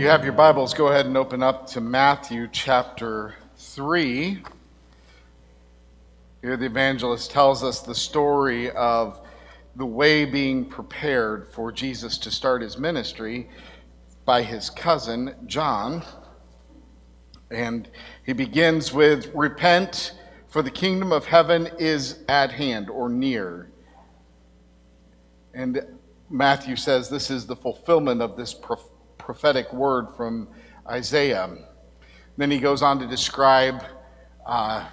you have your Bibles, go ahead and open up to Matthew chapter 3. Here, the evangelist tells us the story of the way being prepared for Jesus to start his ministry by his cousin, John. And he begins with Repent, for the kingdom of heaven is at hand or near. And Matthew says this is the fulfillment of this prophetic word from Isaiah. Then he goes on to describe uh,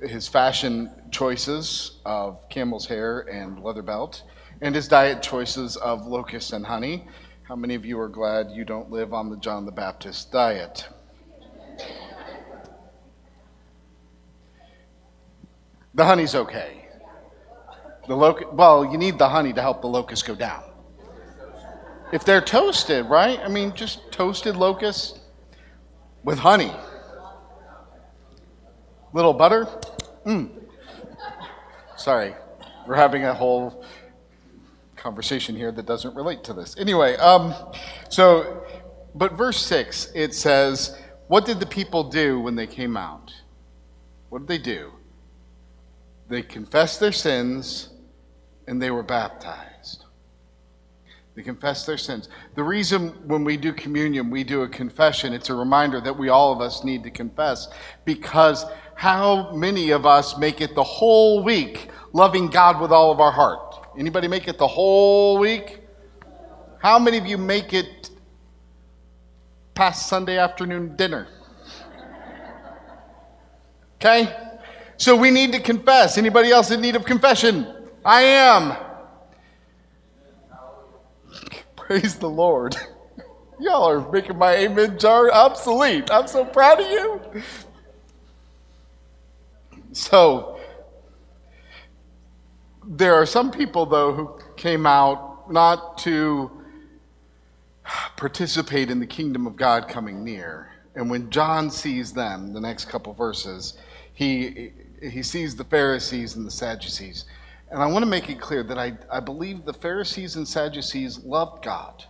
his fashion choices of camel's hair and leather belt, and his diet choices of locusts and honey. How many of you are glad you don't live on the John the Baptist diet? The honey's okay. The loc- well, you need the honey to help the locusts go down. If they're toasted, right? I mean, just toasted locusts with honey. Little butter. Mm. Sorry, we're having a whole conversation here that doesn't relate to this. Anyway, um, so, but verse 6, it says, What did the people do when they came out? What did they do? They confessed their sins and they were baptized. They confess their sins. The reason when we do communion, we do a confession, it's a reminder that we all of us need to confess because how many of us make it the whole week loving God with all of our heart? Anybody make it the whole week? How many of you make it past Sunday afternoon dinner? Okay? So we need to confess. Anybody else in need of confession? I am. Praise the Lord. Y'all are making my amen jar obsolete. I'm so proud of you. So, there are some people, though, who came out not to participate in the kingdom of God coming near. And when John sees them, the next couple verses, he, he sees the Pharisees and the Sadducees. And I want to make it clear that I, I believe the Pharisees and Sadducees loved God.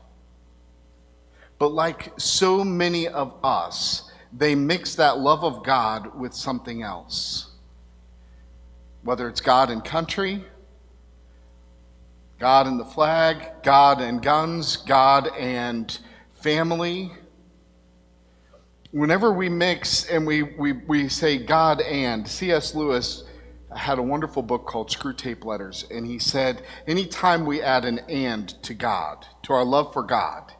But like so many of us, they mix that love of God with something else whether it's God and country, God and the flag, God and guns, God and family. Whenever we mix and we, we, we say God and, C.S. Lewis had a wonderful book called Screwtape Letters, and he said, anytime we add an and to God, to our love for God,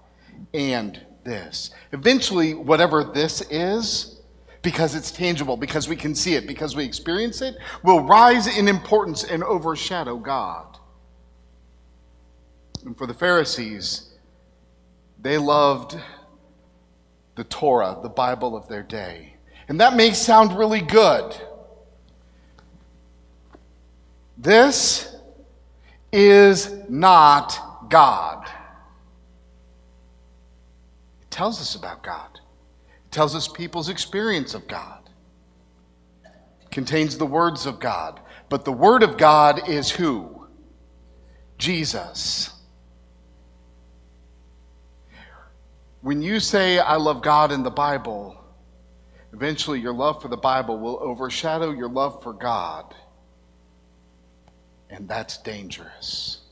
and this, eventually, whatever this is, because it's tangible, because we can see it, because we experience it, will rise in importance and overshadow God. And for the Pharisees, they loved the Torah, the Bible of their day. And that may sound really good. This is not God. It tells us about God it tells us people's experience of God. it contains the words of God. But the Word of God is who? Jesus. When you say, I love God in the Bible, eventually your love for the Bible will overshadow your love for God. And that's dangerous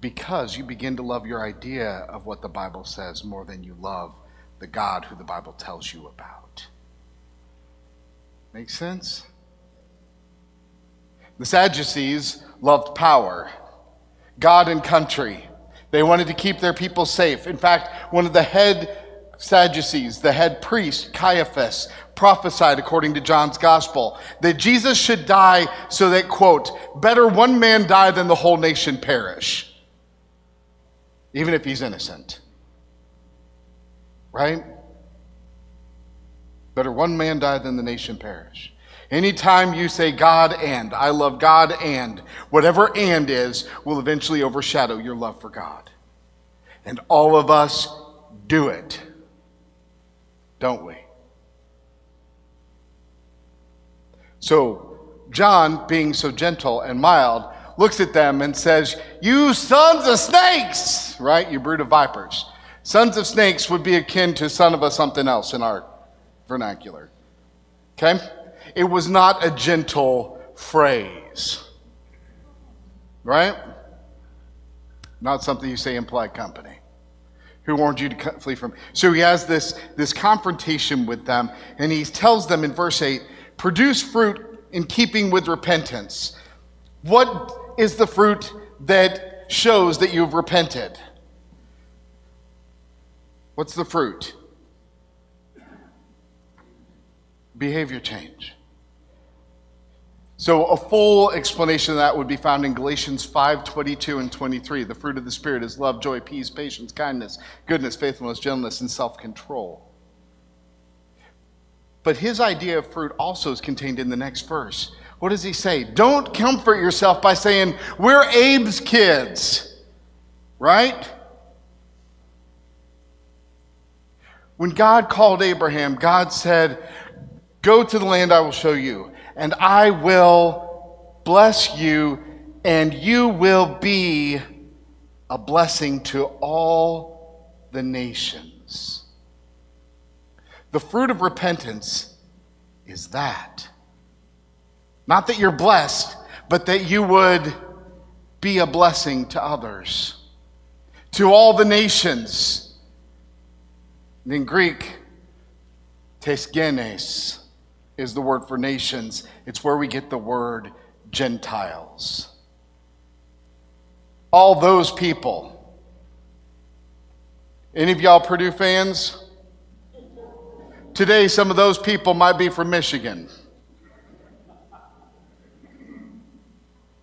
because you begin to love your idea of what the Bible says more than you love the God who the Bible tells you about. Make sense? The Sadducees loved power, God and country. They wanted to keep their people safe. In fact, one of the head Sadducees, the head priest, Caiaphas, prophesied according to John's gospel that Jesus should die so that, quote, better one man die than the whole nation perish even if he's innocent. Right? Better one man die than the nation perish. Anytime you say God and, I love God and, whatever and is will eventually overshadow your love for God. And all of us do it, don't we? So, John, being so gentle and mild, looks at them and says, You sons of snakes, right? You brood of vipers. Sons of snakes would be akin to son of a something else in our vernacular. Okay? It was not a gentle phrase. Right? Not something you say in polite company. Who warned you to flee from? So he has this, this confrontation with them, and he tells them in verse 8 produce fruit in keeping with repentance. What is the fruit that shows that you've repented? What's the fruit? Behavior change. So a full explanation of that would be found in Galatians 5, 22 and 23. The fruit of the Spirit is love, joy, peace, patience, kindness, goodness, faithfulness, gentleness, and self-control. But his idea of fruit also is contained in the next verse. What does he say? Don't comfort yourself by saying, We're Abe's kids, right? When God called Abraham, God said, Go to the land I will show you, and I will bless you, and you will be a blessing to all the nations. The fruit of repentance is that. Not that you're blessed, but that you would be a blessing to others, to all the nations. And in Greek, tesgenes is the word for nations. It's where we get the word Gentiles. All those people. Any of y'all Purdue fans? Today, some of those people might be from Michigan.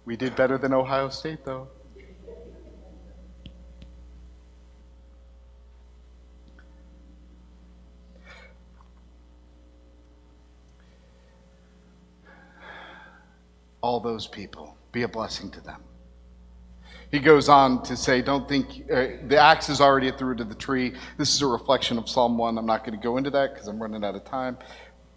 We did better than Ohio State, though. Those people, be a blessing to them. He goes on to say, Don't think uh, the axe is already at the root of the tree. This is a reflection of Psalm 1. I'm not going to go into that because I'm running out of time.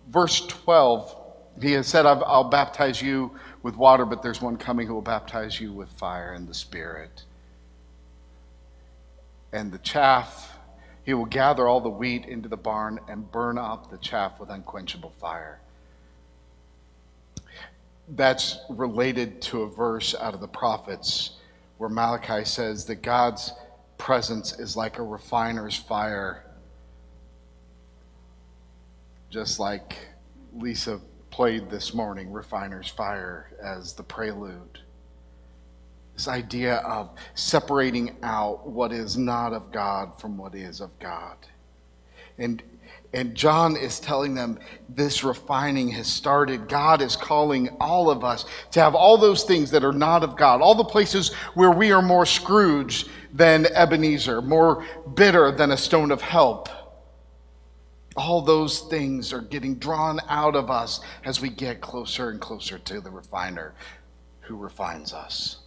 Verse 12, he has said, I'll baptize you with water, but there's one coming who will baptize you with fire and the Spirit. And the chaff, he will gather all the wheat into the barn and burn up the chaff with unquenchable fire. That's related to a verse out of the prophets where Malachi says that God's presence is like a refiner's fire, just like Lisa played this morning, Refiner's Fire, as the prelude. This idea of separating out what is not of God from what is of God. And, and John is telling them this refining has started. God is calling all of us to have all those things that are not of God, all the places where we are more Scrooge than Ebenezer, more bitter than a stone of help all those things are getting drawn out of us as we get closer and closer to the refiner who refines us.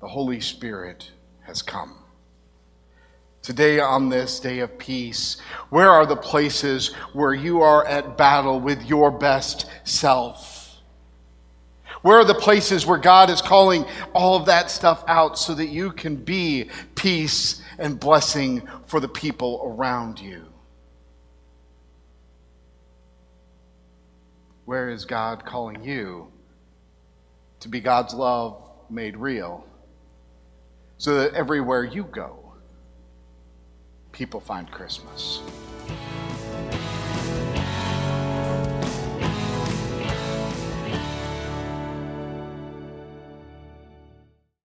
The Holy Spirit has come. Today, on this day of peace, where are the places where you are at battle with your best self? Where are the places where God is calling all of that stuff out so that you can be peace and blessing for the people around you? Where is God calling you to be God's love made real so that everywhere you go, people find Christmas?